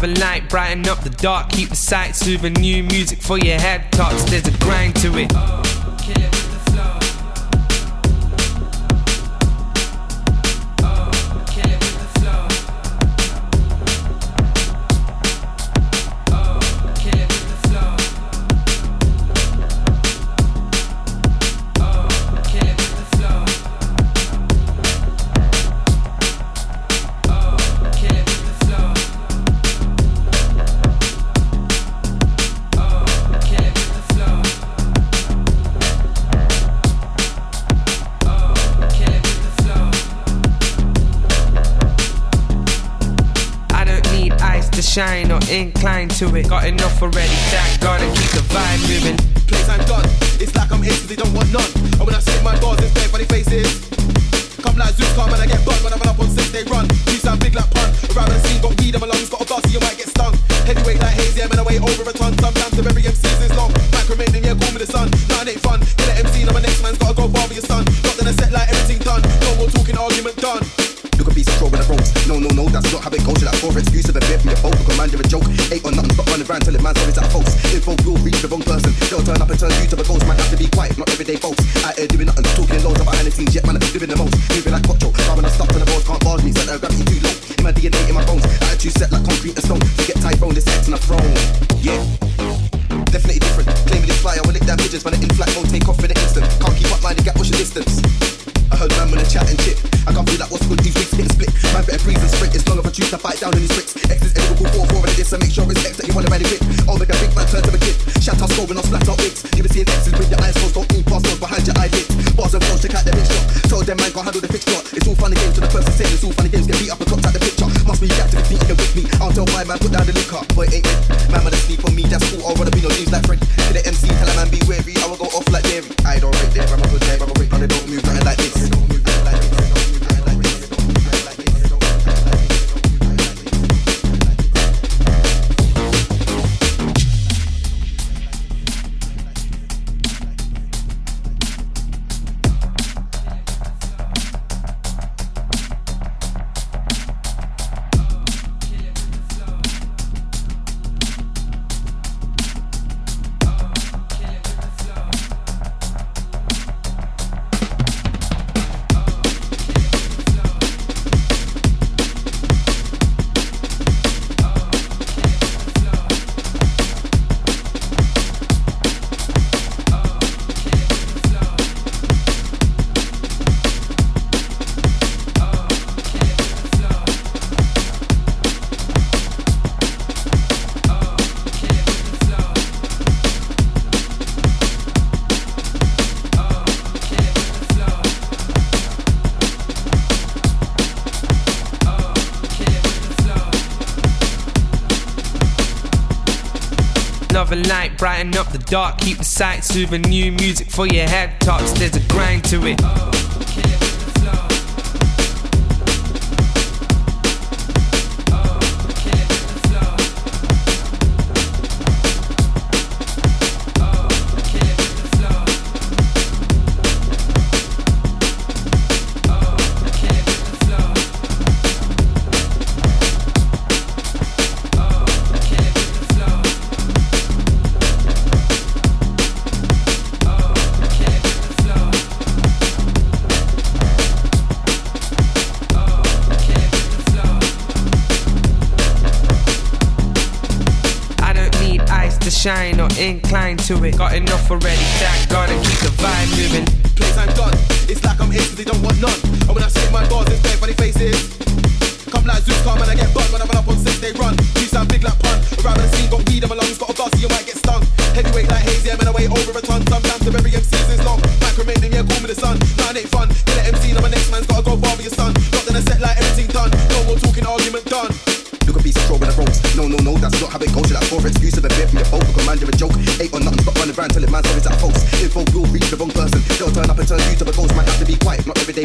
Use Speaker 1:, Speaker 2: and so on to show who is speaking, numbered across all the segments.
Speaker 1: Another light, brighten up the dark, keep the sights moving. New music for your head tops, there's a grind to it. Oh, I to shine or incline to it. Got enough already, thank God, and keep the vibe moving.
Speaker 2: Playtime done. It's like I'm ace, they don't want none. And when I say my bars, it's bare funny faces. Come like Zeus, come and I get bugged when I run up on six, they run. You sound big like pun. Around the scene, got weed in my lungs, got a
Speaker 3: gas, you might get stung. Heavyweight
Speaker 2: like hazy,
Speaker 3: I'm in a way over a
Speaker 2: ton. Sometimes
Speaker 3: the
Speaker 2: very MCs
Speaker 3: is
Speaker 2: long. Micromating, yeah, call me the sun. Nah, it
Speaker 3: ain't
Speaker 2: fun. Kill an MC, now my next man's gotta go bar with your son. Not in a set like everything done. No more talking, argument done.
Speaker 3: A of throw in the ropes. No, no, no, that's not how it goes. You're like four excuses and bit from your folk. Man, you're a joke. Ain't on nothing, stop running around telling man stories out of folks. Info will reach the wrong person. They'll turn up and turn you to the ghost. Man, have to be quiet, not everyday folks. Out here doing nothing, talking loads about You been seeing X's with your eyes closed, don't need past behind your eyelids. Bars and flows, check out the shot. Told them man, can't handle the plot. It's all funny games to the person saying it's all funny games. Get beat up and cocked out the picture. Must be reactive if you with me. I'll tell my man, put down the liquor. Boy, ain't it? Man, man, sleep on me, that's
Speaker 1: Another light, brighten up the dark, keep the sights moving. New music for your head tops, there's a grind to it. I shine or incline to it. Got enough already, God, and keep the vibe moving.
Speaker 3: Playtime
Speaker 2: done. It's like I'm they don't want
Speaker 3: none.
Speaker 2: And when I say my bars, it's bare funny faces. Come like Zeus, come and I get bugged when I run up on six, they run. You sound big like pun. Around the scene, got weed in my lungs, got a gas, you might get stung. Heavyweight like hazy, I'm in a way over a ton. Sometimes the very MCs is long. Micromating, yeah, call me the sun. It ain't fun. Kill an MC, now my next man's gotta go bar with your son. Not in a set like everything done. No more talking, argument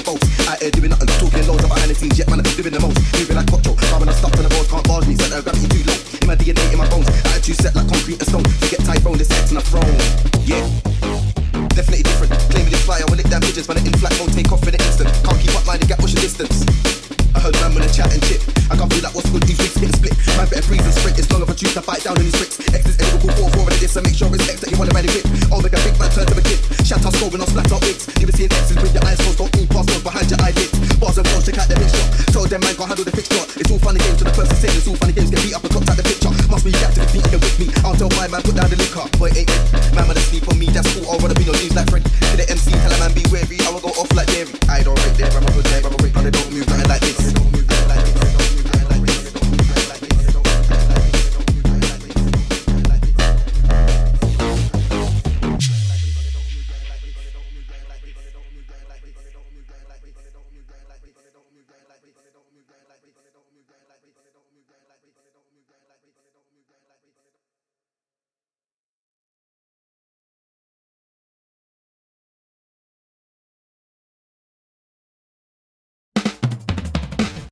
Speaker 3: not everyday folks. Out here doing nothing, talking loads about the scenes. Yet man, I'm doing the most. Moving like Cocho. Ramming I stuck to the balls, can't barge me. Center gravity too low. In my DNA, in my bones. Attitude set like concrete and stone. Forget Tyrone, this X and a throne. Yeah. Definitely different. Claiming it's fly, I will lick down pigeons, man. In flight mode, take off in an instant. Can't keep up, mind the gap, what's your distance? I heard man when I chat and chip. I can't feel like what's good, these weeks and split. Man better it breeze and sprint. It's long of a truth to fight down any tricks. X turn to a kick. Shatter, score, and I'll splatter wicks. You been seeing X's with your eyes closed, don't eat past those behind your eyelids. Bars and balls, check out the mixture. Tell them man can't handle the fixture. It's all funny games to the person saying it's all funny games. Get beat up and dropped out the picture. Must react to the beat and with me. I'll tell my man, put down the liquor. Boy, ain't it? Man, man, sleep on me, that's cool. I'd rather be no news like Freddy. To the MC, tell a man be wary. I will go off like dairy. I don't rate them. I'm a good day, I'm a rate, but they don't move, nothing like this.